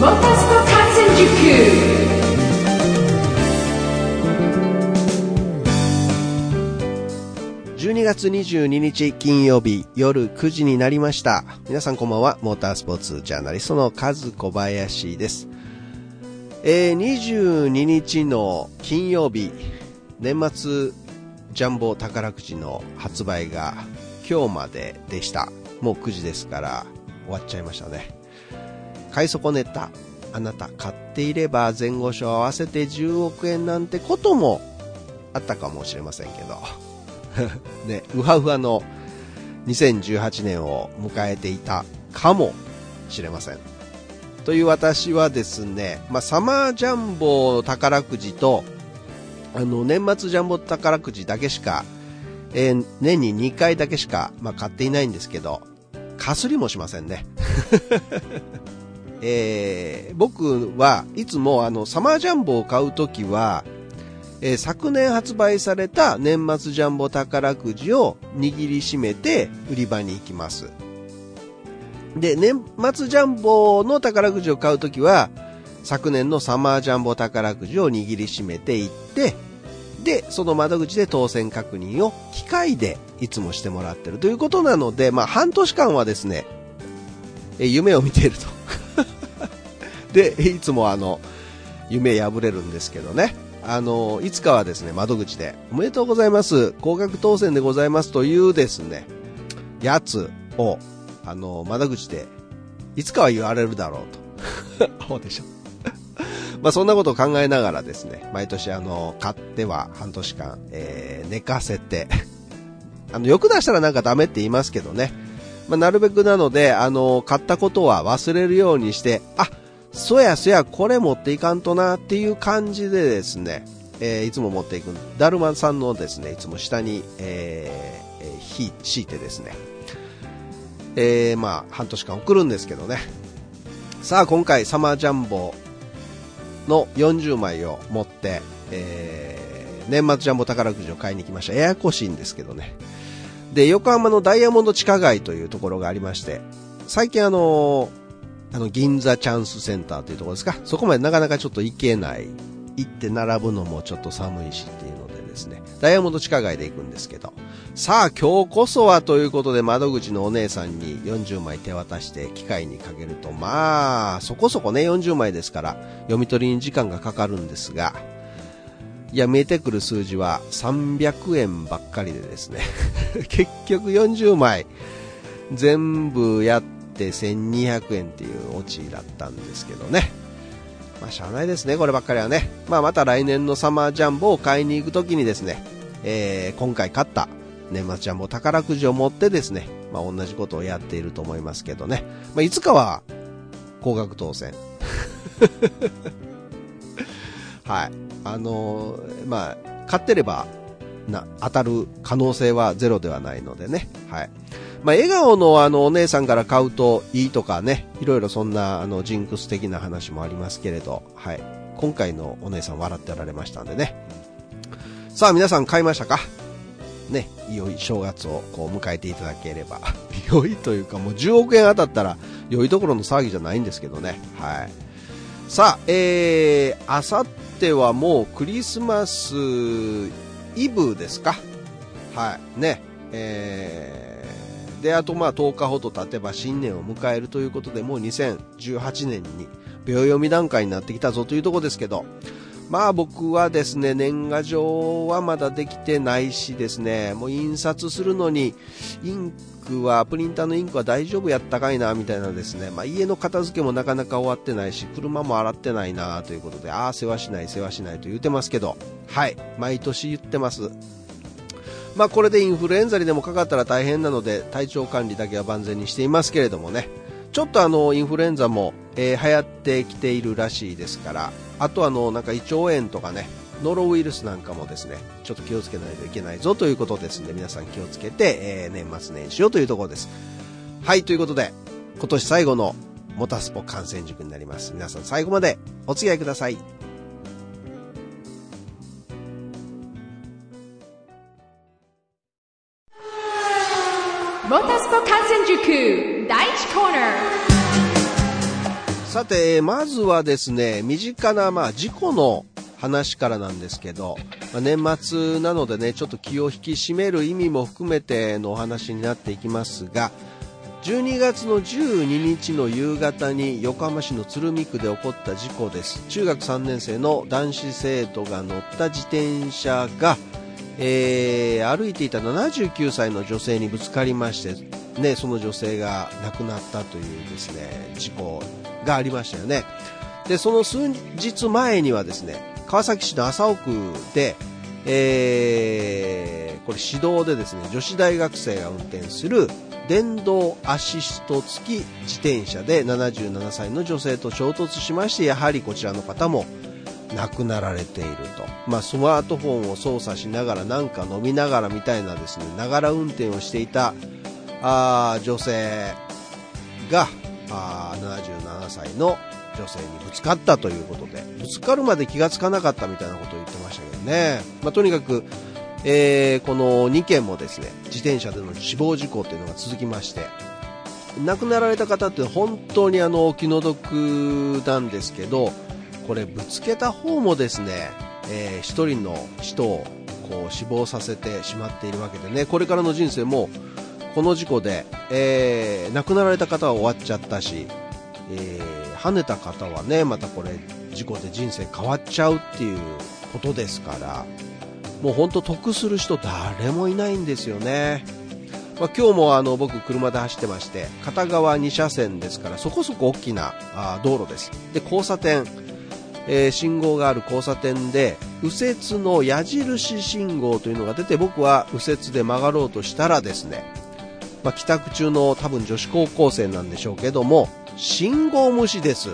モータースポ観戦塾12月22日金曜日夜9時になりました。皆さんこんばんは。モータースポーツジャーナリストのカズ小林です。えー、22日の金曜日、年末ジャンボ宝くじの発売が今日まででした。もう9時ですから終わっちゃいましたね。買い損ねたあなた買っていれば前後賞合わせて10億円なんてこともあったかもしれませんけど。ね、うはうはの2018年を迎えていたかもしれません。という私はですね、まあ、サマージャンボ宝くじと、あの、年末ジャンボ宝くじだけしか、えー年に2回だけしか、まあ、買っていないんですけど、かすりもしませんね。えー僕はいつもあの、サマージャンボを買うときは、えー昨年発売された年末ジャンボ宝くじを握りしめて売り場に行きます。で、年末ジャンボの宝くじを買うときは、昨年のサマージャンボ宝くじを握りしめていって、で、その窓口で当選確認を機械でいつもしてもらってるということなので、まあ半年間はですね、え夢を見ていると。で、いつもあの、夢破れるんですけどね。あの、いつかはですね、窓口で、おめでとうございます、高額当選でございますというですね、やつを、あの、窓口で、いつかは言われるだろうと。そうでしょ。まあそんなことを考えながらですね、毎年あの、買っては半年間、えー寝かせて、あの、よく出したらなんかダメって言いますけどね、まあなるべくなので、あの、買ったことは忘れるようにして、あ、そやそや、これ持っていかんとなっていう感じでですね、えーいつも持っていく、だるまさんのですね、いつも下に、えーえーひ敷いてですね、えーまあ、半年間送るんですけどね。さあ、今回、サマージャンボの40枚を持って、えー年末ジャンボ宝くじを買いに来ました。ややこしいんですけどね。で、横浜のダイヤモンド地下街というところがありまして、最近あのあの、銀座チャンスセンターというところですか。そこまでなかなかちょっと行けない。行って並ぶのもちょっと寒いしっていうのでですね。ダイヤモンド地下街で行くんですけど。さあ、今日こそはということで窓口のお姉さんに40枚手渡して機械にかけると、まあ、そこそこね、40枚ですから、読み取りに時間がかかるんですが、いや、見えてくる数字は300円ばっかりでですね。結局40枚全部やって1200円っていうオチだったんですけどね。まあ、しゃあないですね、こればっかりはね。まあ、また来年のサマージャンボを買いに行くときにですね、えー今回買った年末ジャンボ宝くじを持ってですね、まあ、同じことをやっていると思いますけどね。まあ、いつかは、高額当選。はい。あのーまあ、買ってれば、な、当たる可能性はゼロではないのでね。はい。まあ、笑顔のあの、お姉さんから買うといいとかね、いろいろそんな、あの、ジンクス的な話もありますけれど、はい。今回のお姉さん笑っておられましたんでね。さあ、皆さん買いましたか？ね、良い正月をこう迎えていただければ。良いというか、もう10億円当たったら、良いところの騒ぎじゃないんですけどね。はい。さあ、えー、あさってはもうクリスマスイブですか？はい。ね。えー、で、あとまあ10日ほど経てば新年を迎えるということで、もう2018年に秒読み段階になってきたぞというところですけど、まあ僕はですね、年賀状はまだできてないしですね、もう印刷するのに、インクは、プリンターのインクは大丈夫やったかいな、みたいなですね、まあ家の片付けもなかなか終わってないし、車も洗ってないな、ということで、ああ、世話しない、世話しないと言ってますけど、はい、毎年言ってます。まあこれでインフルエンザにでもかかったら大変なので、体調管理だけは万全にしていますけれどもね、ちょっとあの、インフルエンザも、えー流行ってきているらしいですから、あとあの、なんか胃腸炎とかね、ノロウイルスなんかもですね、ちょっと気をつけないといけないぞということですので、皆さん気をつけて、えー年末年始をというところです。はい、ということで、今年最後のモタスポ観戦塾になります。皆さん最後までお付き合いください。さて、まずはですね、身近な、まあ、事故の話からなんですけど、まあ、年末なのでね、ちょっと気を引き締める意味も含めてのお話になっていきますが、12月の12日の夕方に横浜市の鶴見区で起こった事故です。中学3年生の男子生徒が乗った自転車が、えー、歩いていた79歳の女性にぶつかりまして、ね、その女性が亡くなったというですね事故がありましたよね。でその数日前にはですね川崎市の麻生区で、えー、これ指導でですね女子大学生が運転する電動アシスト付き自転車で77歳の女性と衝突しましてやはりこちらの方も亡くなられていると、まあ、スマートフォンを操作しながらなんか飲みながらみたいなですねながら運転をしていたあ女性があ77歳の女性にぶつかったということでぶつかるまで気がつかなかったみたいなことを言ってましたけどね、まあ、とにかくえー、この2件もですね自転車での死亡事故っていうのが続きまして亡くなられた方って本当にあの気の毒なんですけどこれぶつけた方もですね、えー、1人の人をこう死亡させてしまっているわけでねこれからの人生もこの事故で、えー、亡くなられた方は終わっちゃったし、えー、跳ねた方はねまたこれ事故で人生変わっちゃうっていうことですからもうほんと得する人誰もいないんですよね。まあ、今日もあの僕車で走ってまして片側2車線ですからそこそこ大きなあ道路ですで交差点、えー、信号がある交差点で右折の矢印信号というのが出て僕は右折で曲がろうとしたらですね、まあ、帰宅中の多分女子高校生なんでしょうけども信号無視です。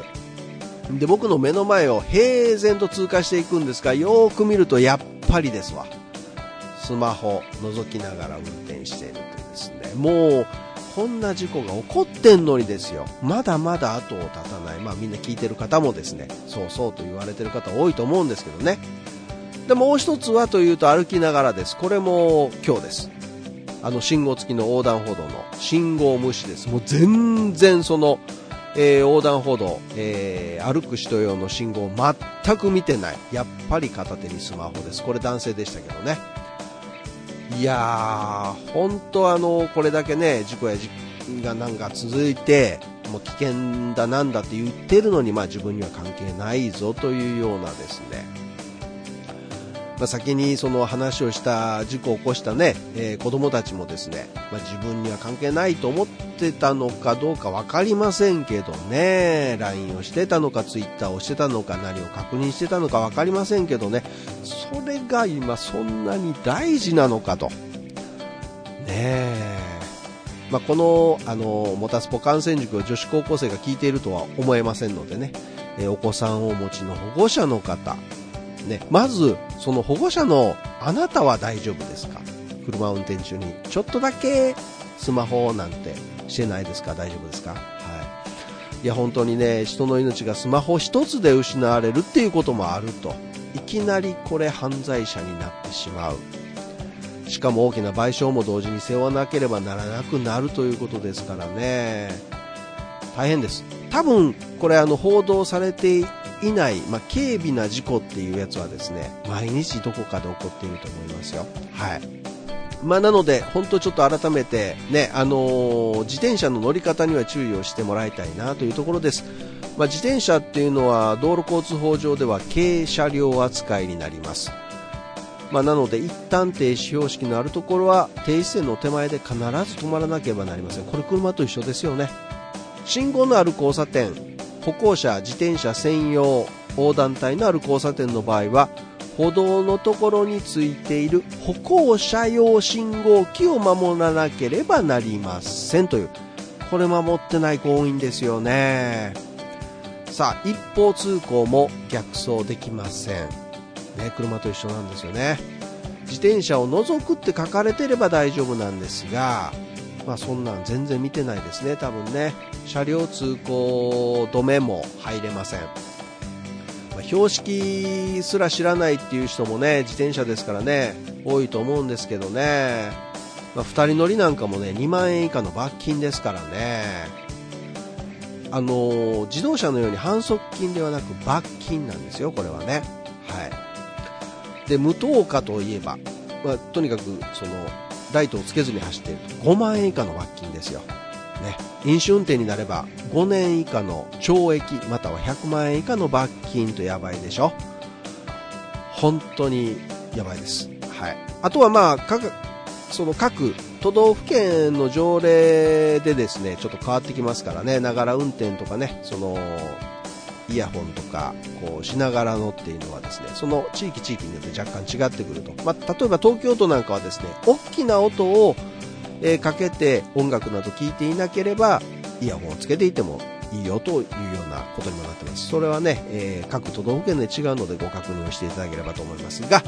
で僕の目の前を平然と通過していくんですがよーく見るとやっぱりですわ。スマホ覗きながら運転しているというですね。もうこんな事故が起こってんのにですよ。まだまだ後を絶たない。まあみんな聞いてる方もですねそうそうと言われてる方多いと思うんですけどね。でもう一つはというと歩きながらです。これも今日です。あの信号付きの横断歩道の信号無視です。もう全然そのえー、横断歩道、えー、歩く人用の信号全く見てない。やっぱり片手にスマホです。これ男性でしたけどね。いやー本当あのこれだけね事故や事がなんか続いてもう危険だなんだって言ってるのにまあ自分には関係ないぞというようなですね。まあ、先にその話をした事故を起こしたね、えー、子供たちもですね、まあ、自分には関係ないと思ってたのかどうか分かりませんけどね。LINE をしてたのか Twitter をしてたのか何を確認してたのか分かりませんけどね。それが今そんなに大事なのかと。ねえ。まあ、このあのモタスポ感染塾を女子高校生が聞いているとは思えませんのでね、え、お子さんをお持ちの保護者の方ね、まず、その保護者のあなたは大丈夫ですか？車運転中にちょっとだけスマホなんてしてないですか？大丈夫ですか？はい。いや、本当にね、人の命がスマホ一つで失われるっていうこともあると。いきなりこれ犯罪者になってしまう。しかも大きな賠償も同時に背負わなければならなくなるということですからね。大変です。多分、これあの報道されていない、まあ、軽微な事故っていうやつはですね、毎日どこかで起こっていると思いますよ。はい。まあ、なので、本当ちょっと改めて、ね、あのー、自転車の乗り方には注意をしてもらいたいなというところです。まあ、自転車っていうのは道路交通法上では軽車両扱いになります。まあ、なので一旦停止標識のあるところは停止線の手前で必ず止まらなければなりません。これ車と一緒ですよね。信号のある交差点歩行者、自転車専用横断帯のある交差点の場合は歩道のところについている歩行者用信号機を守らなければなりませんという。これ守ってない子多いんですよね。さあ一方通行も逆走できません。ね車と一緒なんですよね。自転車を除くって書かれてれば大丈夫なんですがまあそんなん全然見てないですね多分ね。車両通行止めも入れません、まあ、標識すら知らないっていう人もね自転車ですからね多いと思うんですけどね、まあ、2人乗りなんかもね2万円以下の罰金ですからね。あの自動車のように反則金ではなく罰金なんですよ、これはね。で、無灯火といえば、まあ、とにかく、その、ライトをつけずに走っていると5万円以下の罰金ですよ。ね。飲酒運転になれば5年以下の懲役、または100万円以下の罰金とやばいでしょ。本当にやばいです。はい。あとはまあ、各、その各都道府県の条例でですね、ちょっと変わってきますからね、ながら運転とかね、その、イヤホンとか、こう、しながらのっていうのはですね、その地域地域によって若干違ってくると。まあ、例えば東京都なんかはですね、大きな音を、えーかけて音楽など聞いていなければ、イヤホンをつけていてもいいよというようなことにもなってます。それはね、えー各都道府県で違うのでご確認をしていただければと思いますが、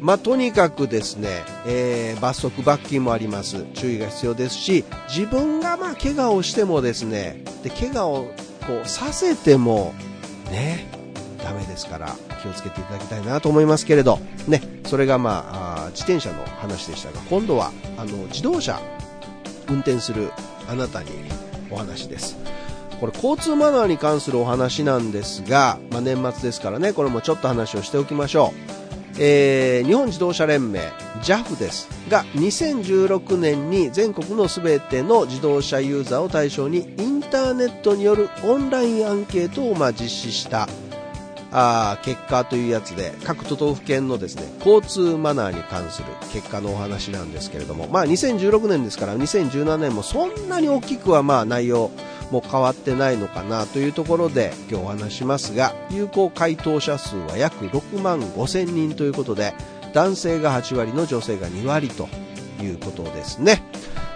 まあ、とにかくですね、えー罰則罰金もあります。注意が必要ですし、自分がまあ怪我をしてもですね、で、怪我をこうさせても、ね、ダメですから気をつけていただきたいなと思いますけれど、ね、それがまあ、自転車の話でしたが、今度は、あの、自動車運転するあなたにお話です。これ交通マナーに関するお話なんですが、まあ、年末ですからね、これもちょっと話をしておきましょう。えー日本自動車連盟 JAF ですが2016年に全国のすべての自動車ユーザーを対象にインターネットによるオンラインアンケートをま実施したあ結果というやつで各都道府県のですね交通マナーに関する結果のお話なんですけれども、まあ、2016年ですから2017年もそんなに大きくはまあ内容も変わってないのかなというところで今日お話しますが有効回答者数は約6万5千人ということで男性が8割の女性が2割ということですね。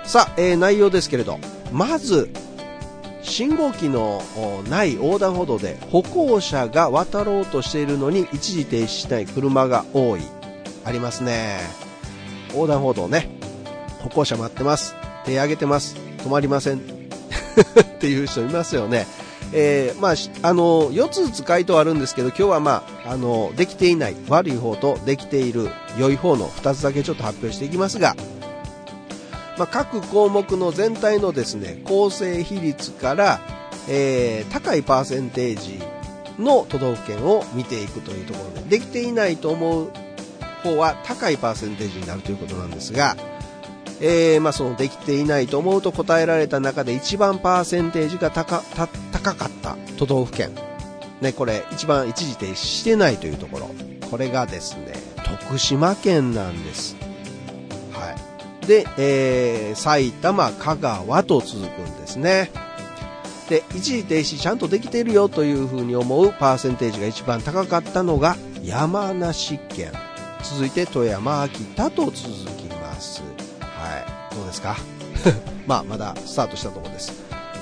さあ、えー内容ですけれどまず信号機のない横断歩道で歩行者が渡ろうとしているのに一時停止しない車が多い。ありますね。横断歩道ね。歩行者待ってます。手挙げてます。止まりません。っていう人いますよね。えーまあ、あの、4つずつ回答あるんですけど、今日はまあ、あの、できていない、悪い方とできている、良い方の2つだけちょっと発表していきますが、まあ、各項目の全体のですね、構成比率から、えー高いパーセンテージの都道府県を見ていくというところで、できていないと思う方は高いパーセンテージになるということなんですが、えーまあ、そのできていないと思うと答えられた中で一番パーセンテージが高高かった都道府県、ね、これ一番一時停止してないというところ。これがですね徳島県なんです、で、えー埼玉香川と続くんですね。で一時停止ちゃんとできているよというふうに思うパーセンテージが一番高かったのが山梨県。続いて富山秋田と続きます。はい。どうですか？まあまだスタートしたところです。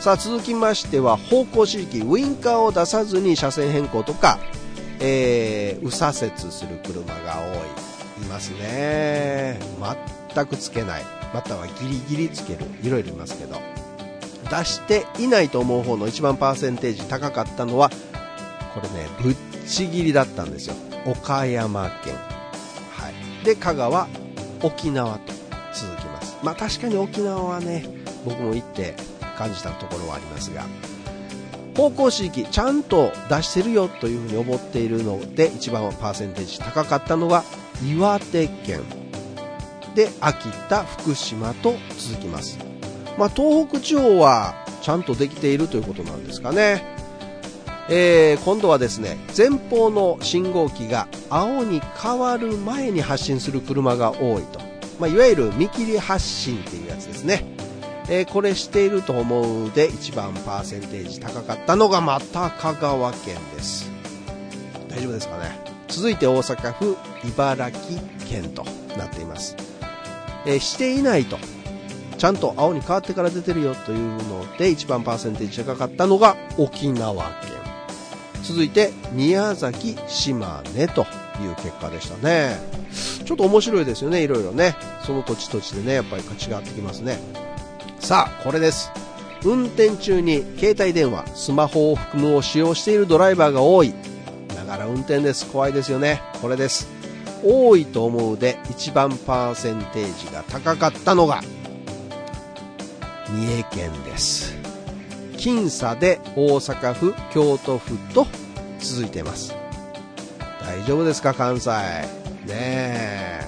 さあ続きましては方向指示器ウインカーを出さずに車線変更とか、えー右左折する車が多い。いますね。全くつけない。またはギリギリつける。いろいろいますけど。出していないと思う方の一番パーセンテージ高かったのはこれねぶっちぎりだったんですよ。岡山県。はい。で香川沖縄と続きます。まあ確かに沖縄はね僕も行って感じたところはありますが方向指示器ちゃんと出してるよというふうに思っているので一番パーセンテージ高かったのは岩手県。で秋田福島と続きます。まあ、東北地方はちゃんとできているということなんですかね、えー今度はですね前方の信号機が青に変わる前に発進する車が多いと、まあ、いわゆる見切り発進っていうやつですね、えーこれしていると思うで一番パーセンテージ高かったのがまた香川県です。大丈夫ですかね。続いて大阪府茨城県となっています、えーしていないと。ちゃんと青に変わってから出てるよというので一番パーセンテージ高かったのが沖縄県。続いて宮崎島根という結果でしたね。ちょっと面白いですよねいろいろね。その土地土地でねやっぱり違ってきますね。さあこれです。運転中に携帯電話スマホを含むを使用しているドライバーが多い。ながら運転です。怖いですよね。これです。多いと思うで一番パーセンテージが高かったのが三重県です僅差で大阪府、京都府と続いています。大丈夫ですか、関西。ねえ。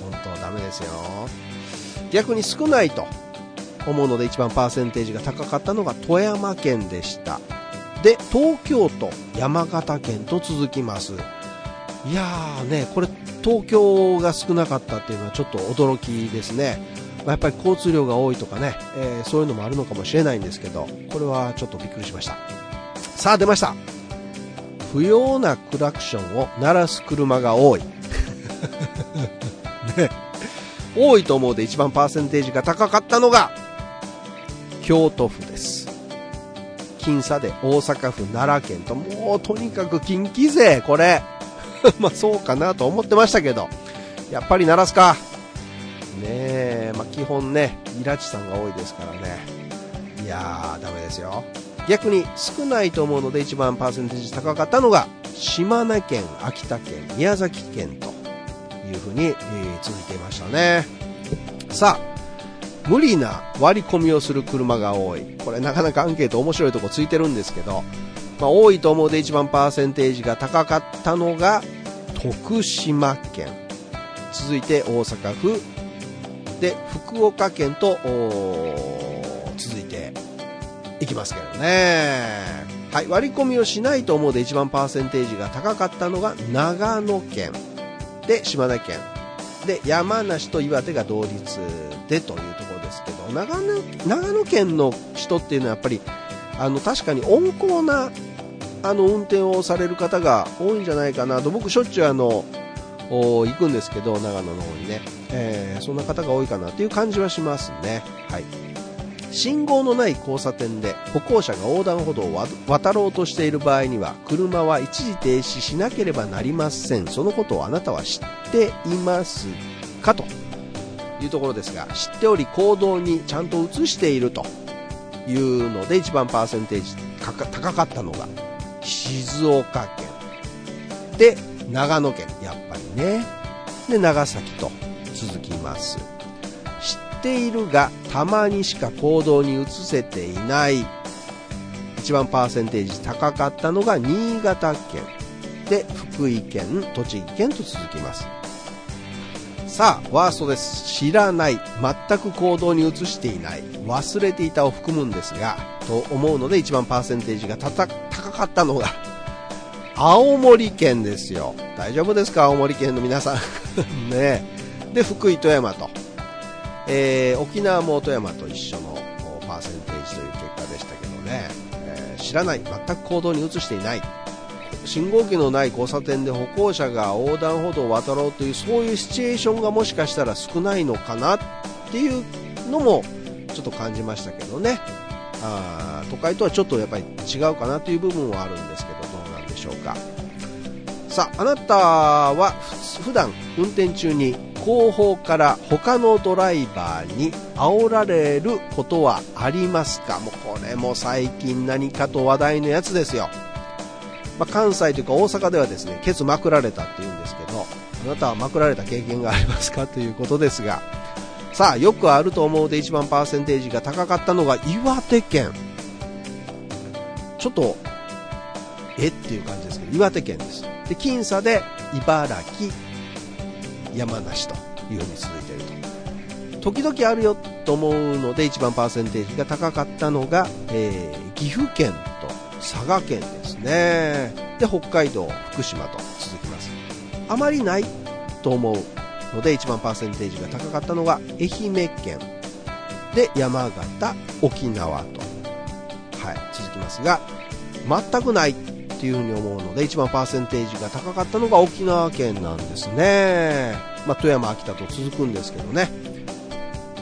本当ダメですよ。逆に少ないと思うので一番パーセンテージが高かったのが富山県でした。で、東京都、山形県と続きます。いやーね、これ東京が少なかったっていうのはちょっと驚きですね。まあやっぱり交通量が多いとかね、えーそういうのもあるのかもしれないんですけど、これはちょっとびっくりしました。さあ出ました。不要なクラクションを鳴らす車が多い。ね。多いと思うで一番パーセンテージが高かったのが、京都府です。僅差で大阪府、奈良県と、もうとにかく近畿勢、これ。まあそうかなと思ってましたけど、やっぱり鳴らすか。ねえ、まあ基本ね、イラチさんが多いですからね。いやー、ダメですよ。逆に少ないと思うので一番パーセンテージ高かったのが、島根県、秋田県、宮崎県というふうに、えー続いていましたね。さあ、無理な割り込みをする車が多い。これなかなかアンケート面白いとこついてるんですけど、まあ、多いと思うで一番パーセンテージが高かったのが徳島県。続いて大阪府。で、福岡県と、続いていきますけどね。はい、割り込みをしないと思うで一番パーセンテージが高かったのが長野県。で、島根県。で、山梨と岩手が同率でというところですけど、長野、長野県の人っていうのはやっぱり、あの、確かに温厚な、あの、運転をされる方が多いんじゃないかなと、僕しょっちゅうあの、行くんですけど、長野の方にね、えーそんな方が多いかなっていう感じはしますね。はい。信号のない交差点で歩行者が横断歩道を渡ろうとしている場合には車は一時停止しなければなりませんそのことをあなたは知っていますかというところですが知っており行動にちゃんと移しているというので一番パーセンテージ高かったのが静岡県。で長野県やっぱりね。で長崎と続きます。知っているがたまにしか行動に移せていない。一番パーセンテージ高かったのが新潟県。で福井県栃木県と続きます。さあワーストです。知らない。全く行動に移していない。忘れていたを含むんですがと思うので一番パーセンテージが高かったのが青森県ですよ。大丈夫ですか？青森県の皆さん。ね。で福井富山と。えー沖縄も富山と一緒のパーセンテージという結果でしたけどね、えー知らない。全く行動に移していない。信号機のない交差点で歩行者が横断歩道を渡ろうというそういうシチュエーションがもしかしたら少ないのかなっていうのもちょっと感じましたけどね。あ都会とはちょっとやっぱり違うかなという部分はあるんですけどどうなんでしょうか。さああなたは普段運転中に後方から他のドライバーに煽られることはありますか？もうこれも最近何かと話題のやつですよ、まあ、関西というか大阪ではですねケツまくられたって言うんですけどあなたはまくられた経験がありますか？ということですが。さあよくあると思うで一番パーセンテージが高かったのが岩手県。ちょっとえっていう感じですけど岩手県です。で僅差で茨城山梨というふうに続いていると。時々あるよと思うので一番パーセンテージが高かったのが、えー岐阜県と佐賀県ですね。で北海道福島と続きます。あまりないと思う。ので一番パーセンテージが高かったのが愛媛県。で山形沖縄と、はい、続きますが全くないっていうふうに思うので一番パーセンテージが高かったのが沖縄県なんですね、まあ、富山秋田と続くんですけどね。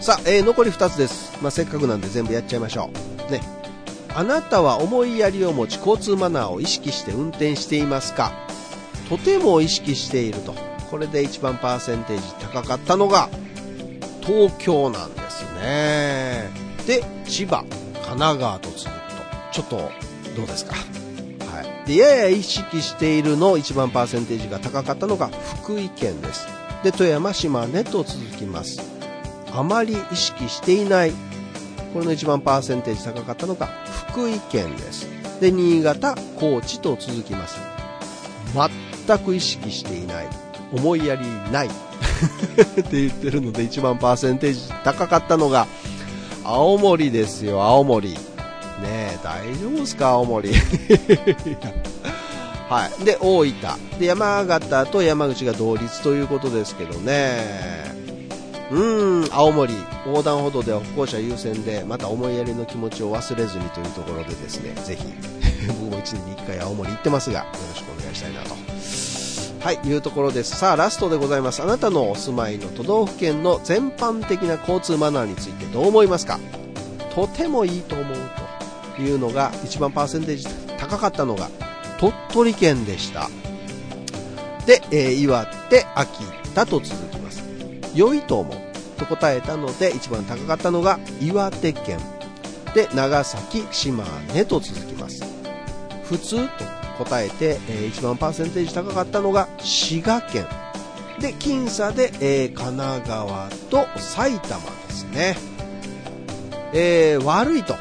さあ、えー残り2つです、まあ、せっかくなんで全部やっちゃいましょう。ね。あなたは思いやりを持ち交通マナーを意識して運転していますか？とても意識していると。これで一番パーセンテージ高かったのが東京なんですね。で千葉神奈川と続くと。ちょっとどうですか？はい。でやや意識しているの一番パーセンテージが高かったのが福井県です。で富山島根と続きます。あまり意識していないこれの一番パーセンテージ高かったのが福井県です。で新潟高知と続きます。全く意識していない。思いやりない。って言ってるので一番パーセンテージ高かったのが青森ですよ青森。ねえ大丈夫ですか青森。はい。で大分。で山形と山口が同率ということですけどね。うん、青森、横断歩道では歩行者優先で、また思いやりの気持ちを忘れずにというところでですね、ぜひ、僕も1年に1回青森行ってますが、よろしくお願いしたいなと。はい、いうところです。さあ、ラストでございます。あなたのお住まいの都道府県の全般的な交通マナーについてどう思いますか？とてもいいと思うというのが、一番パーセンテージ高かったのが、鳥取県でした。で、えー、岩手、秋田と続きます。良いと思うと答えたので、一番高かったのが岩手県。で、長崎、島根と続きます。普通と答えて、えー、一番パーセンテージ高かったのが滋賀県。で、僅差で、えー、神奈川と埼玉ですね。えー、悪いと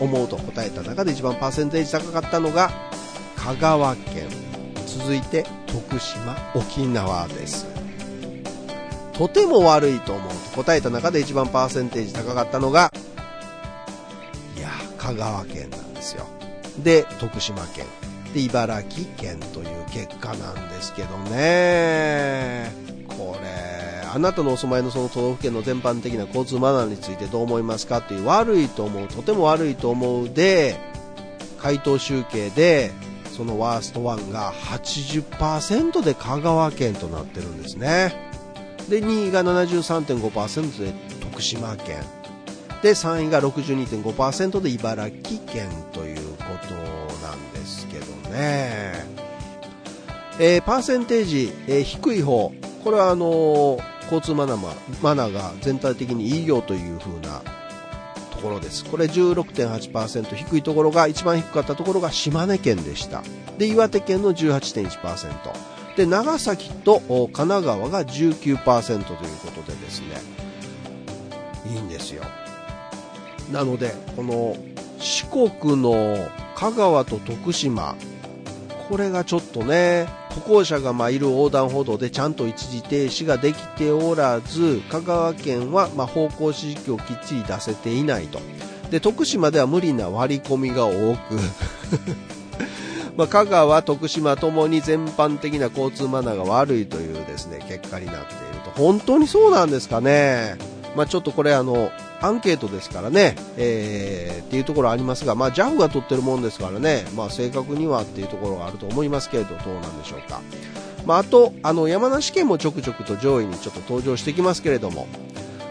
思うと答えた中で一番パーセンテージ高かったのが香川県。続いて徳島、沖縄です。とても悪いと思うと答えた中で一番パーセンテージ高かったのが、いや、香川県なんですよ。で、徳島県。で、茨城県という結果なんですけどね。これ、あなたのお住まいのその都道府県の全般的な交通マナーについてどう思いますかっていう悪いと思う、とても悪いと思うで、回答集計で、そのワースト1が80%で香川県となってるんですね。で2位が73.5%で徳島県で3位が62.5%で茨城県ということえー、パーセンテージ、えー、低い方。これはあの、交通マナーマナーが全体的にいいよという風なところです。これ16.8%低いところが一番低かったところが島根県でした。で岩手県の18.1%で長崎と神奈川が19%ということでですね。いいんですよ。なのでこの四国の香川と徳島これがちょっとね歩行者がまあいる横断歩道でちゃんと一時停止ができておらず香川県はま方向指示器をきっちり出せていないとで徳島では無理な割り込みが多く ま、香川、徳島ともに全般的な交通マナーが悪いというですね、結果になっていると。本当にそうなんですかね。まあ、ちょっとこれあの、アンケートですからね、えー、っていうところありますが、まあ、JAF が取ってるもんですからね、まあ、正確にはっていうところがあると思いますけれど、どうなんでしょうか。まあ、あと、あの、山梨県もちょくちょくと上位にちょっと登場してきますけれども、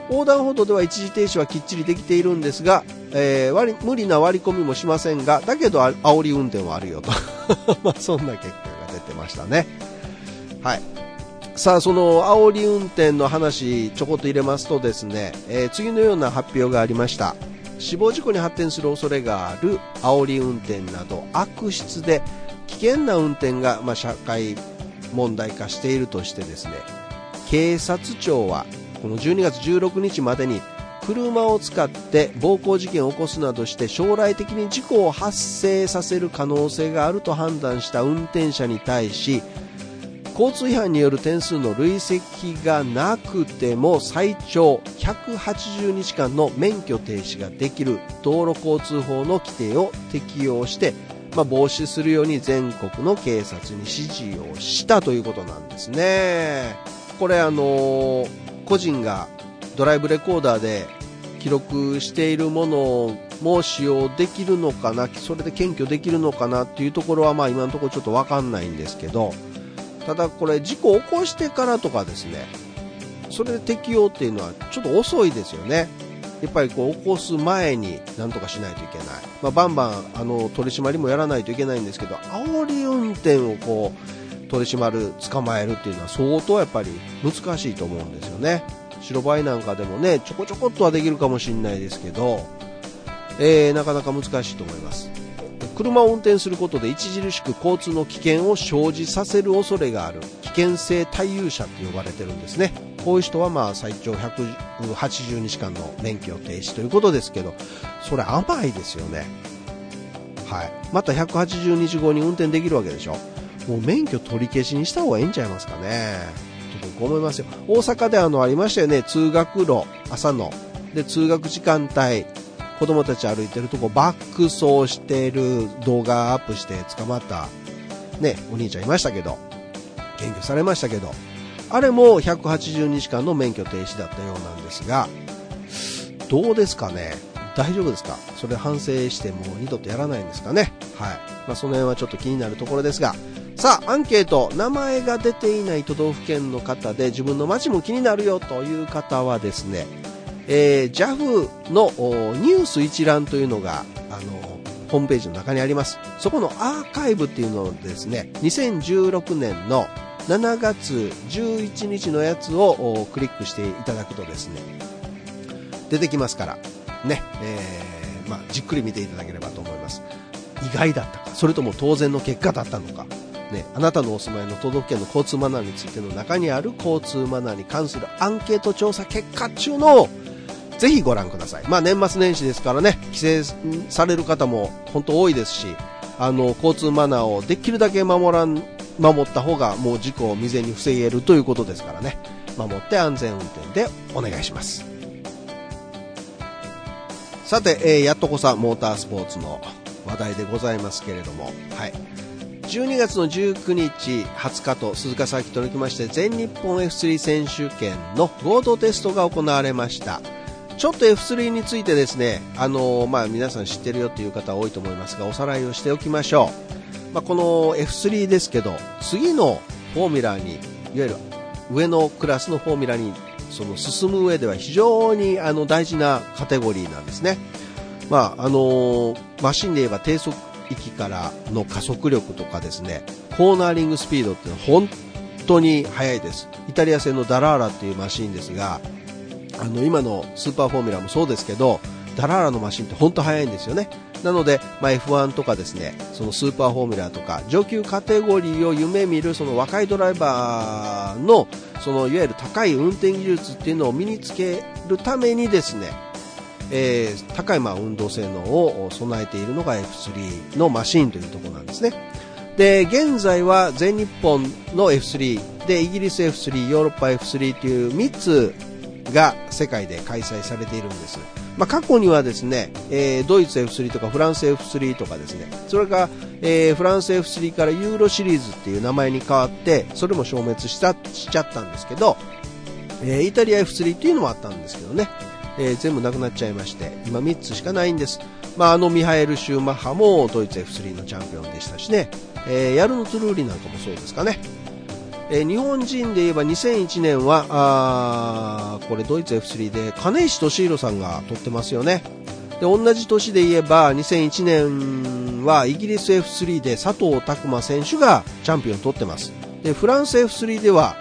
横断歩道では一時停止はきっちりできているんですが、えー、割無理な割り込みもしませんが、だけどあ煽り運転はあるよと。まあそんな結果が出てましたね。はい。さあ、その煽り運転の話、ちょこっと入れますとですね、えー、次のような発表がありました。死亡事故に発展する恐れがある煽り運転など悪質で危険な運転が、まあ、社会問題化しているとしてですね、警察庁はこの12月16日までに車を使って暴行事件を起こすなどして将来的に事故を発生させる可能性があると判断した運転者に対し交通違反による点数の累積がなくても最長180日間の免許停止ができる道路交通法の規定を適用して、まあ、防止するように全国の警察に指示をしたということなんですね。これあのー個人がドライブレコーダーで記録しているものも使用できるのかな、それで検挙できるのかなっていうところはまあ今のところちょっとわかんないんですけど、ただこれ事故を起こしてからとかですね、それで適用っていうのはちょっと遅いですよね。やっぱりこう起こす前に何とかしないといけない。まあ、バンバンあの取り締まりもやらないといけないんですけど、煽り運転をこう取り締まる、捕まえるっていうのは相当やっぱり難しいと思うんですよね。白バイなんかでもね、ちょこちょこっとはできるかもしれないですけど、えー、なかなか難しいと思います。車を運転することで著しく交通の危険を生じさせる恐れがある危険性対有者って呼ばれてるんですね。こういう人はまあ最長180日間の免許停止ということですけど、それ甘いですよね。はい。また180日後に運転できるわけでしょ。もう免許取り消しにした方がいいんちゃいますかね。と僕思いますよ。大阪であのありましたよね、通学路、朝の。で、通学時間帯、子供たち歩いてるとこバック走してる動画アップして捕まったね、お兄ちゃんいましたけど、検挙されましたけど、あれも180日間の免許停止だったようなんですが、どうですかね？大丈夫ですか？それ反省してもう二度とやらないんですかね？はい。まあ、その辺はちょっと気になるところですが、さあ、アンケート、名前が出ていない都道府県の方で自分の街も気になるよという方はですね、えー、JAF のニュース一覧というのが、あの、ホームページの中にあります。そこのアーカイブっていうのをですね、2016年の7月11日のやつをクリックしていただくとですね、出てきますから、ね、えー、まあ、じっくり見ていただければと思います。意外だったか、それとも当然の結果だったのか、ね、あなたのお住まいの都道府県の交通マナーについての中にある交通マナーに関するアンケート調査結果中のぜひご覧ください。まあ年末年始ですからね、帰省される方も本当多いですし、あの、交通マナーをできるだけ守らん、守った方がもう事故を未然に防げるということですからね、守って安全運転でお願いします。さて、えー、やっとこさモータースポーツの話題でございますけれども、はい。12月の19日、20日と鈴鹿サーキットにきまして、全日本 F3 選手権の合同テストが行われました。ちょっと F3 についてですね、あのー、まあ、皆さん知ってるよという方多いと思いますが、おさらいをしておきましょう。まあ、この F3 ですけど、次のフォーミュラーに、いわゆる上のクラスのフォーミュラにその進む上では非常にあの大事なカテゴリーなんですね。まあ、あのー、マシンで言えば低速域からの加速力とかですね、コーナーリングスピードっていうのは本当に速いです。イタリア製のダラーラっていうマシンですが、あの、今のスーパーフォーミュラもそうですけど、ダラーラのマシンって本当速いんですよね。なので、まあ、F1 とかですね、そのスーパーフォーミュラとか、上級カテゴリーを夢見るその若いドライバーの、そのいわゆる高い運転技術っていうのを身につけるためにですね、えー、高いまあ運動性能を備えているのが F3 のマシンというところなんですね。で、現在は全日本の F3 でイギリス F3、ヨーロッパ F3 という3つが世界で開催されているんです。まあ、過去にはですね、えー、ドイツ F3 とかフランス F3 とかですね、それが、えー、フランス F3 からユーロシリーズっていう名前に変わって、それも消滅したしちゃったんですけど、えー、イタリア F3 っていうのもあったんですけどね、えー、全部なくなっちゃいまして、今3つしかないんです。まあ、あのミハエル・シューマッハもドイツ F3 のチャンピオンでしたしね、えー、ヤルノ・トゥルーリなんかもそうですかね。えー、日本人で言えば2001年は、あこれドイツ F3 で金石敏弘さんが取ってますよね。で、同じ年で言えば2001年はイギリス F3 で佐藤拓磨選手がチャンピオンを取ってます。で、フランス F3 では、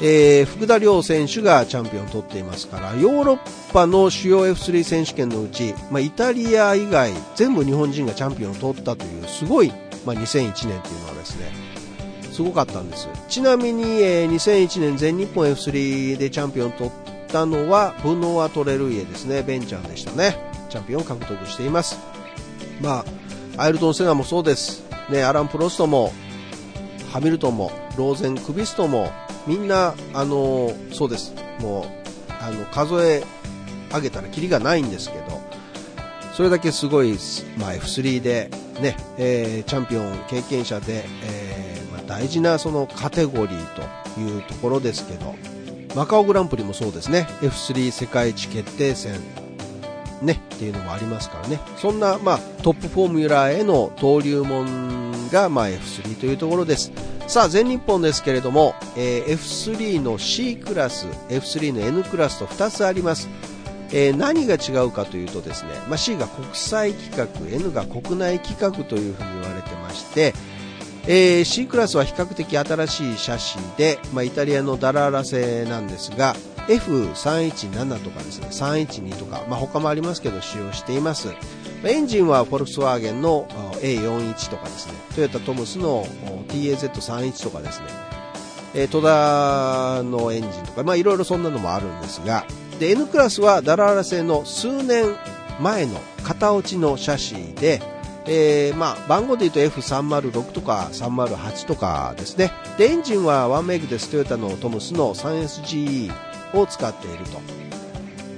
えー、福田亮選手がチャンピオンを取っていますから、ヨーロッパの主要 F3 選手権のうち、まあ、イタリア以外全部日本人がチャンピオンを取ったというすごい、まあ、2001年というのはですね、すごかったんです。ちなみに、えー、2001年全日本 F3 でチャンピオン取ったのは、ブノワ・トレルイエですね。ベンチャンでしたね。チャンピオンを獲得しています。まあ、アイルトン・セナもそうです。ね、アラン・プロストも、ハミルトンも、ローゼン・クビストも、みんな、あのー、そうです。もう、あの、数え上げたらキリがないんですけど、それだけすごい、まあ、F3 でね、えー、チャンピオン経験者で、えー大事なそのカテゴリーというところですけど、マカオグランプリもそうですね、F3 世界一決定戦、ね、っていうのもありますからね、そんな、まあ、トップフォーミュラーへの登竜門が、まあ、F3 というところです。さあ、全日本ですけれども、えー、F3 の C クラス、F3 の N クラスと2つあります。えー、何が違うかというとですね、まあ、C が国際規格、N が国内規格というふうに言われてまして、えー、C クラスは比較的新しいシャシーで、まあ、イタリアのダラーラ製なんですが F317 とかですね312とか、まあ、他もありますけど使用しています。エンジンはフォルクスワーゲンの A41 とかですねトヨタトムスの TAZ31 とかですねえ、戸田のエンジンとか、まあいろいろそんなのもあるんですが、で、N クラスはダラーラ製の数年前の型落ちのシャシーで、えー、まあ、番号で言うと F306 とか308とかですね。で、エンジンはワンメイクです。トヨタのトムスの 3SGE を使っていると。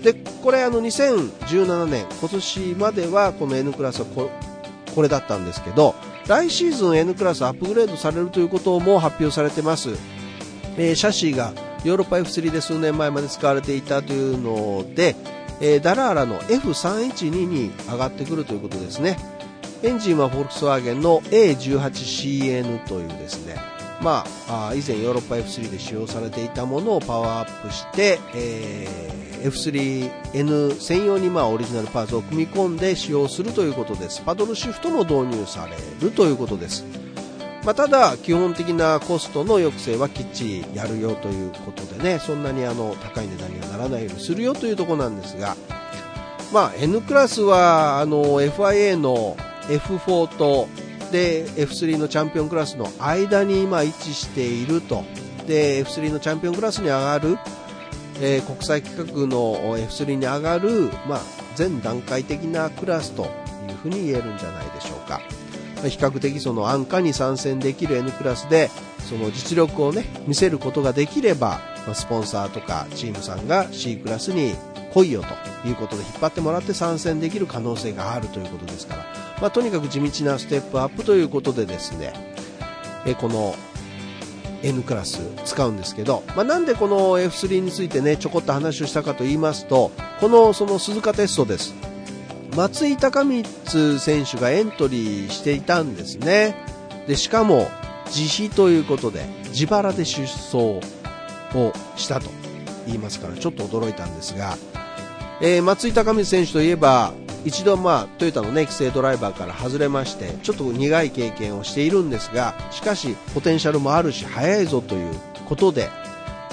で、これあの2017年、今年まではこの N クラスはここれだったんですけど、来シーズン N クラスアップグレードされるということも発表されてます。えー、シャシーがヨーロッパ F3 で数年前まで使われていたというので、えー、ダラーラの F312 に上がってくるということですね。エンジンはフォルクスワーゲンの A18CN というですね、まあ、以前ヨーロッパ F3 で使用されていたものをパワーアップして、えー、F3N 専用にまあオリジナルパーツを組み込んで使用するということです。パドルシフトも導入されるということです。まあ、ただ、基本的なコストの抑制はきっちりやるよということでね、そんなにあの高い値段にはならないようにするよというところなんですが、まあ、N クラスはあの FIA の F4 とで F3 のチャンピオンクラスの間に今位置していると。で F3 のチャンピオンクラスに上がる、えー、国際規格の F3 に上がる、まあ、全段階的なクラスというふうに言えるんじゃないでしょうか、ま、比較的その安価に参戦できる N クラスでその実力をね見せることができれば、まあ、スポンサーとかチームさんが C クラスに来いよということで引っ張ってもらって参戦できる可能性があるということですから、まあ、とにかく地道なステップアップということでですね、えこの N クラス使うんですけど、まあ、なんでこの F3 についてねちょこっと話をしたかと言いますとこのその鈴鹿テストです。松井孝光選手がエントリーしていたんですね。でしかも自費ということで自腹で出走をしたと言いますからちょっと驚いたんですがえー、松井高光選手といえば一度、まあ、トヨタの、ね、規制ドライバーから外れましてちょっと苦い経験をしているんですがしかしポテンシャルもあるし速いぞということで、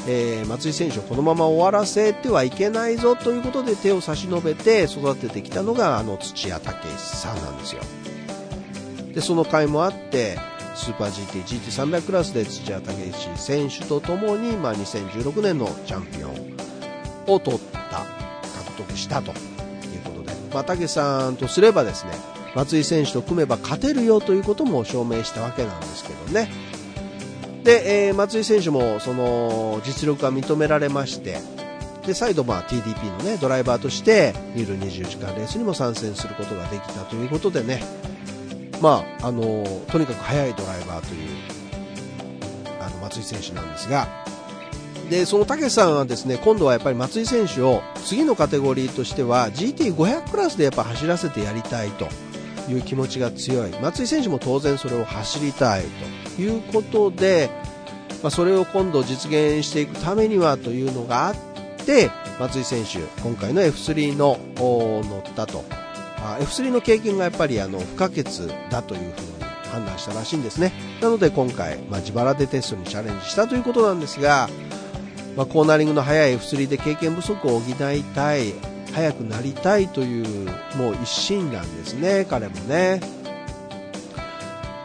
えー、松井選手をこのまま終わらせてはいけないぞということで手を差し伸べて育ててきたのがあの土屋武さんなんですよ。でその甲斐もあってスーパー GT、GT300 クラスで土屋武選手とともに、まあ、2016年のチャンピオンを取った獲得したと。いうことで、まあ、武さんとすればですね松井選手と組めば勝てるよということも証明したわけなんですけどね。で、えー、松井選手もその実力が認められましてで再度まあ TDP の、ね、ドライバーとしてニル24時間レースにも参戦することができたということでね、まあ、あのとにかく速いドライバーというあの松井選手なんですがでその武さんはですね今度はやっぱり松井選手を次のカテゴリーとしては GT500 クラスでやっぱ走らせてやりたいと。いう気持ちが強い。松井選手も当然それを走りたいということで、まあ、それを今度実現していくためにはというのがあって松井選手今回の F3 の乗ったと。F3 の経験がやっぱりあの不可欠だというふうに判断したらしいんですね。なので今回、まあ、自腹でテストにチャレンジしたということなんですがまあ、コーナリングの速い F3 で経験不足を補いたい、速くなりたいというもう一心なんですね、彼もね。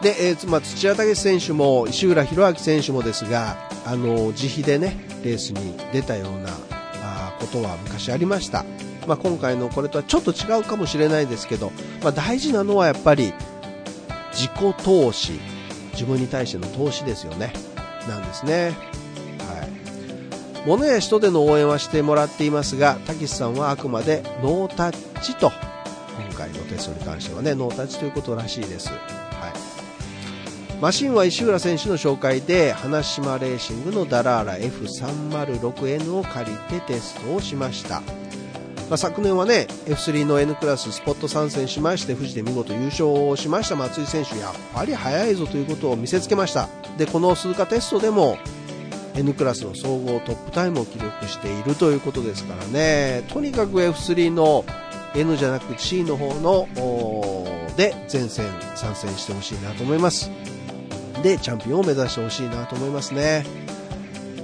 で、えーまあ、土屋武選手も石浦宏明選手もですが、あの自費でねレースに出たようなあことは昔ありました、まあ、今回のこれとはちょっと違うかもしれないですけど、まあ、大事なのはやっぱり自己投資。自分に対しての投資ですよね。なんですね。物や人での応援はしてもらっていますが、たけしさんはあくまでノータッチと、今回のテストに関してはね、ノータッチということらしいです。はい。マシンは石浦選手の紹介で、花島レーシングのダラーラ F306N を借りてテストをしました。まあ、昨年はね F3 の N クラススポット参戦しまして富士で見事優勝をしました松井選手やっぱり速いぞということを見せつけましたでこの鈴鹿テストでも N クラスの総合トップタイムを記録しているということですからね、とにかく F3 の N じゃなく C の方ので前線参戦してほしいなと思います。で、チャンピオンを目指してほしいなと思いますね。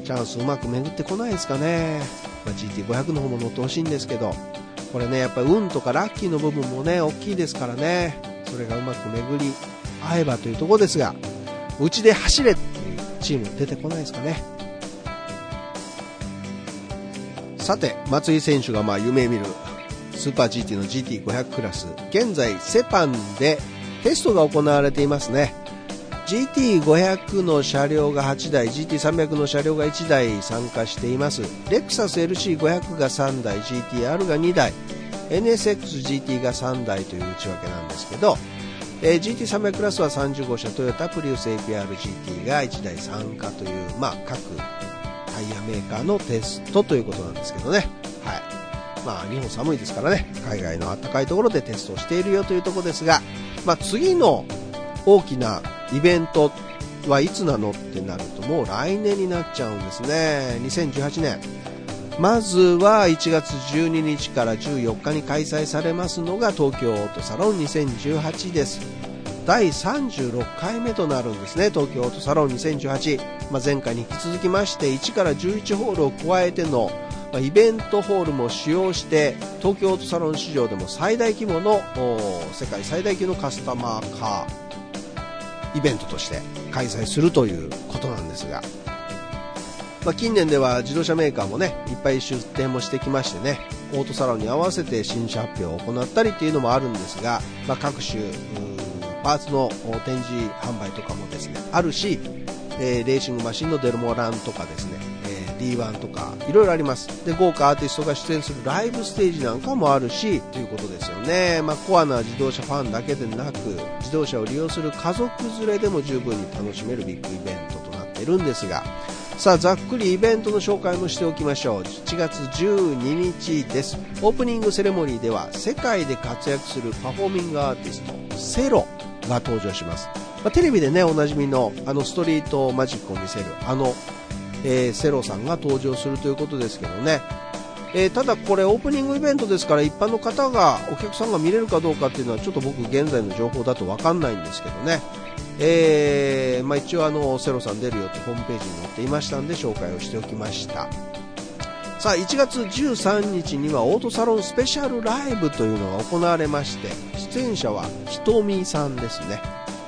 チャンスうまく巡ってこないですかね。まあ、GT500 の方も乗ってほしいんですけど、これね、やっぱり運とかラッキーの部分もね、大きいですからね、それがうまく巡り合えばというところですが、うちで走れっていうチーム出てこないですかね。さて、松井選手がまあ夢見るスーパー GT の GT500 クラス、現在セパンでテストが行われていますね。GT500 の車両が8台、GT300 の車両が1台参加しています。レクサス LC500 が3台、GTR が2台、NSXGT が3台という内訳なんですけど、えー、GT300 クラスは30号車トヨタプリウス APRGT が1台参加という、まあ、各タイヤメーカーのテストということなんですけどね。はい。まあ、日本寒いですからね、海外の暖かいところでテストをしているよというところですが、まあ、次の大きなイベントはいつなのってなるともう来年になっちゃうんですね。2018年。まずは1月12日から14日に開催されますのが東京オートサロン2018です。第36回目となるんですね、東京オートサロン2018。まあ、前回に引き続きまして1から11ホールを加えてのまイベントホールも使用して東京オートサロン市場でも最大規模の世界最大級のカスタマーカーイベントとして開催するということなんですがまあ、近年では自動車メーカーもねいっぱい出展もしてきましてねオートサロンに合わせて新車発表を行ったりっていうのもあるんですが、まあ、各種パーツの展示販売とかもですねあるし、えー、レーシングマシンのデルモランとかですね、えー、D1 とかいろいろあります。で豪華アーティストが出演するライブステージなんかもあるしということですよね、まあ、コアな自動車ファンだけでなく自動車を利用する家族連れでも十分に楽しめるビッグイベントとなっているんですがさあざっくりイベントの紹介もしておきましょう。7月12日です。オープニングセレモニーでは世界で活躍するパフォーミングアーティストセロ。が登場します、まあ、テレビでねおなじみのあのストリートマジックを見せるあの、えー、セロさんが登場するということですけどね。えー、ただこれオープニングイベントですから一般の方がお客さんが見れるかどうかっていうのはちょっと僕現在の情報だと分かんないんですけどね。えー、まあ、一応あのセロさん出るよってホームページに載っていましたんで紹介をしておきました。さあ1月13日にはオートサロンスペシャルライブというのが行われまして出演者はひとみさんですね。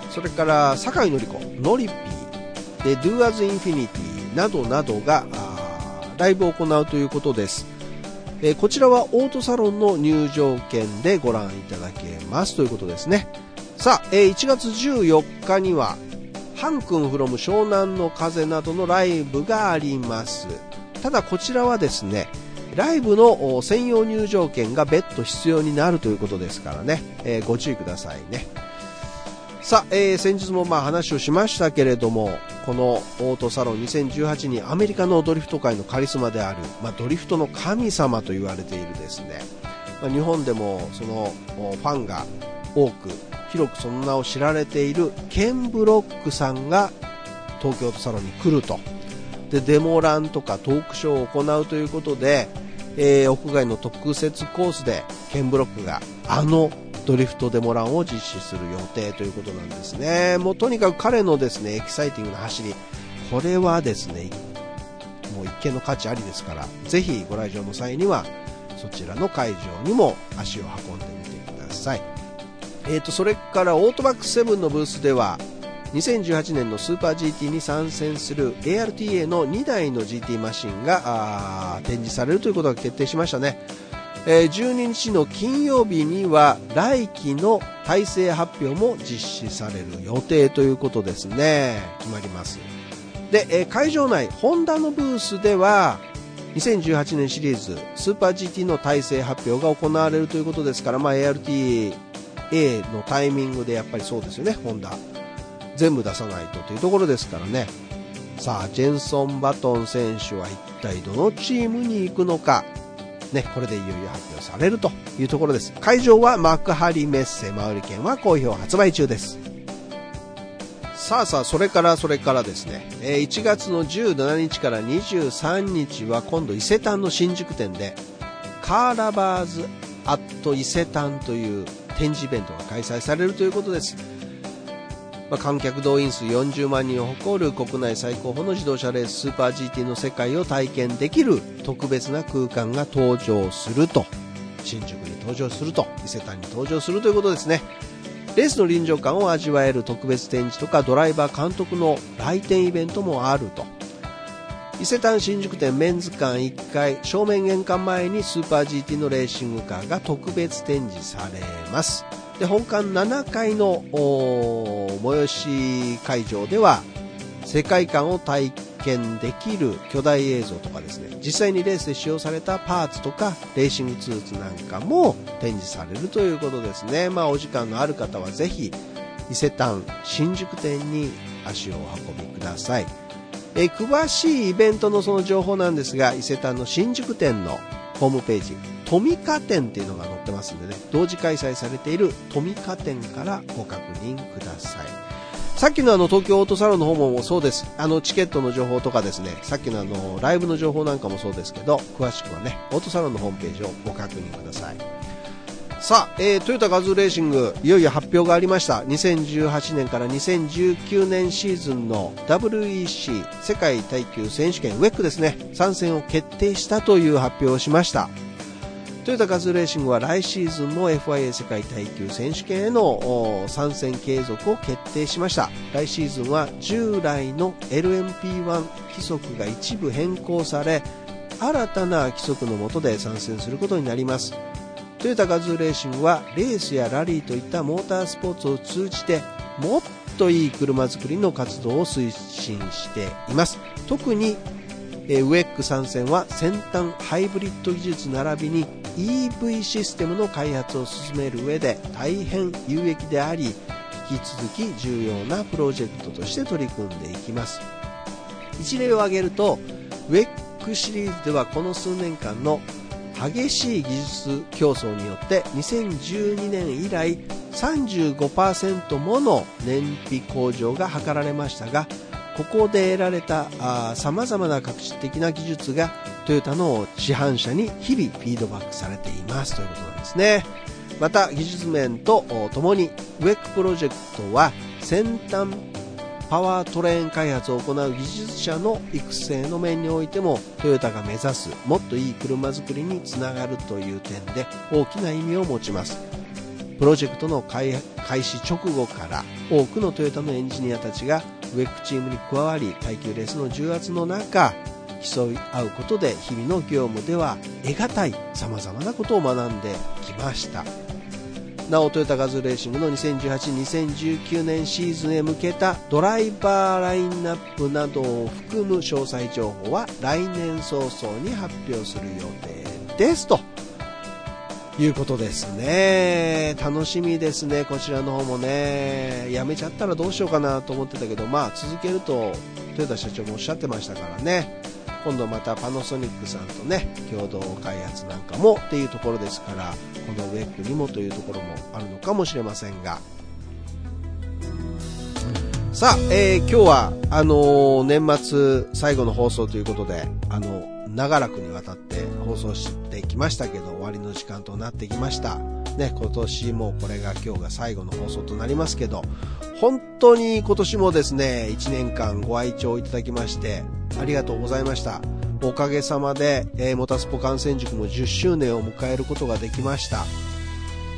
それから酒井のり子ノリピーで Do As Infinity などなどがライブを行うということです。えー、こちらはオートサロンの入場券でご覧いただけますということですね。さあ、えー、1月14日には、ハン君フロム湘南の風などのライブがあります。ただこちらはですね、ライブの専用入場券が別途必要になるということですからね、えー、ご注意くださいね。さあ、えー、先日もまあ話をしましたけれども、このオートサロン2018にアメリカのドリフト界のカリスマである、まあ、ドリフトの神様と言われているですね、まあ、日本でもそのファンが多く広くその名を知られているケンブロックさんが東京オートサロンに来ると。でデモランとかトークショーを行うということで、えー、屋外の特設コースでケンブロックがあのドリフトデモランを実施する予定ということなんですね。もうとにかく彼のですねエキサイティングな走り。これはですねもう一見の価値ありですからぜひご来場の際にはそちらの会場にも足を運んでみてください。えーと、それからオートバックス7のブースでは2018年のスーパー GT に参戦する ARTA の2台の GT マシンが展示されるということが決定しましたね、えー、12日の金曜日には来期の体制発表も実施される予定ということですね。決まります。で、えー、会場内ホンダのブースでは2018年シリーズスーパー GT の体制発表が行われるということですから、まあ、ARTA のタイミングでやっぱりそうですよね、ホンダ。全部出さないとというところですからね。さあ、ジェンソン・バトン選手は一体どのチームに行くのか。ね、これでいよいよ発表されるというところです。会場は幕張メッセ、マウリ券は好評発売中です。さあさあ、それからそれからですね、1月の17日から23日は今度伊勢丹の新宿店で、カーラバーズ・アット伊勢丹という展示イベントが開催されるということです。まあ、観客動員数40万人を誇る国内最高峰の自動車レーススーパー GT の世界を体験できる特別な空間が登場すると新宿に登場すると伊勢丹に登場するということですねレースの臨場感を味わえる特別展示とかドライバー監督の来店イベントもあると。伊勢丹新宿店メンズ館1階正面玄関前にスーパー GT のレーシングカーが特別展示されます。で、本館7階の催し会場では世界観を体験できる巨大映像とかですね、実際にレースで使用されたパーツとかレーシングツーツなんかも展示されるということですね。まあお時間のある方はぜひ伊勢丹新宿店に足をお運びください。え、詳しいイベントのその情報なんですが、伊勢丹の新宿店のホームページ、トミカ店っていうのが載ってますんでね、同時開催されているトミカ店からご確認ください。さっきのあの東京オートサロンの方もそうです。あのチケットの情報とかですね、さっきのあのライブの情報なんかもそうですけど、詳しくはね、オートサロンのホームページをご確認ください。さあ、えー、トヨタガズーレーシング、いよいよ発表がありました。2018年から2019年シーズンの WEC 世界耐久選手権ウェックですね、参戦を決定したという発表をしました。トヨタガズレーシングは来シーズンも FIA 世界耐久選手権への参戦継続を決定しました。来シーズンは従来の LMP1 規則が一部変更され、新たな規則の下で参戦することになります。トヨタガズーレーシングはレースやラリーといったモータースポーツを通じてもっといい車作りの活動を推進しています特にウェック参戦は先端ハイブリッド技術並びに EV システムの開発を進める上で大変有益であり引き続き重要なプロジェクトとして取り組んでいきます。一例を挙げるとウェックシリーズではこの数年間の激しい技術競争によって2012年以来35%もの燃費向上が図られましたがここで得られたさまざまな革新的な技術がトヨタの市販車に日々フィードバックされていますということなんですね。また技術面とともにウェックプロジェクトは先端パワートレーン開発を行う技術者の育成の面においてもトヨタが目指すもっといい車作りにつながるという点で大きな意味を持ちます。プロジェクトの開始直後から多くのトヨタのエンジニアたちがウェックチームに加わり耐久レースの重圧の中競い合うことで日々の業務では得難い様々なことを学んできました。なおトヨタガズレーシングの2018-2019年シーズンへ向けたドライバーラインナップなどを含む詳細情報は来年早々に発表する予定です。ということですね。楽しみですねこちらの方もね。やめちゃったらどうしようかなと思ってたけどまあ続けるとトヨタ社長もおっしゃってましたからね。今度またパナソニックさんとね共同開発なんかもっていうところですからこのウェックにもというところもあるのかもしれませんが。さあ、えー、今日はあのー、年末最後の放送ということであの長らくにわたって放送してきましたけど終わりの時間となってきましたね、今年もこれが今日が最後の放送となりますけど、本当に今年もですね、1年間ご愛聴いただきまして、ありがとうございました。おかげさまで、えー、モタスポ観戦塾も10周年を迎えることができました。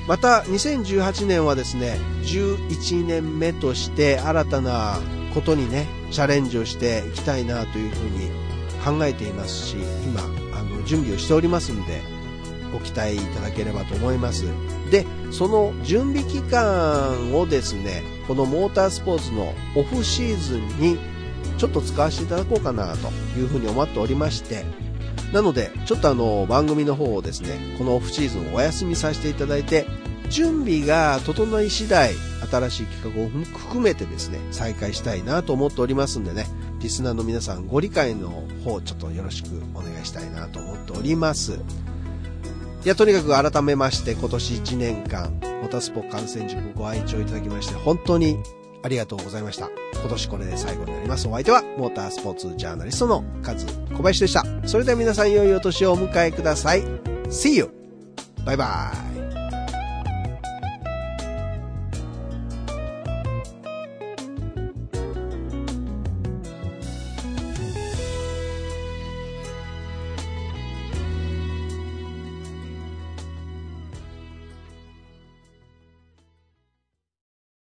また、2018年はですね、11年目として新たなことにね、チャレンジをしていきたいなというふうに考えていますし、今、あの、準備をしておりますんで、ご期待いただければと思います。で、その準備期間をですね、このモータースポーツのオフシーズンにちょっと使わせていただこうかなというふうに思っておりまして、なので、ちょっとあの、番組の方をですね、このオフシーズンをお休みさせていただいて、準備が整い次第、新しい企画を含めてですね、再開したいなと思っておりますんでね、リスナーの皆さんご理解の方、ちょっとよろしくお願いしたいなと思っております。いや、とにかく改めまして、今年1年間、モタスポ観戦塾ご愛聴いただきまして、本当にありがとうございました。今年これで最後になります。お相手は、モータースポーツジャーナリストのカズ小林でした。それでは皆さん良いお年をお迎えください。See you! バイバイ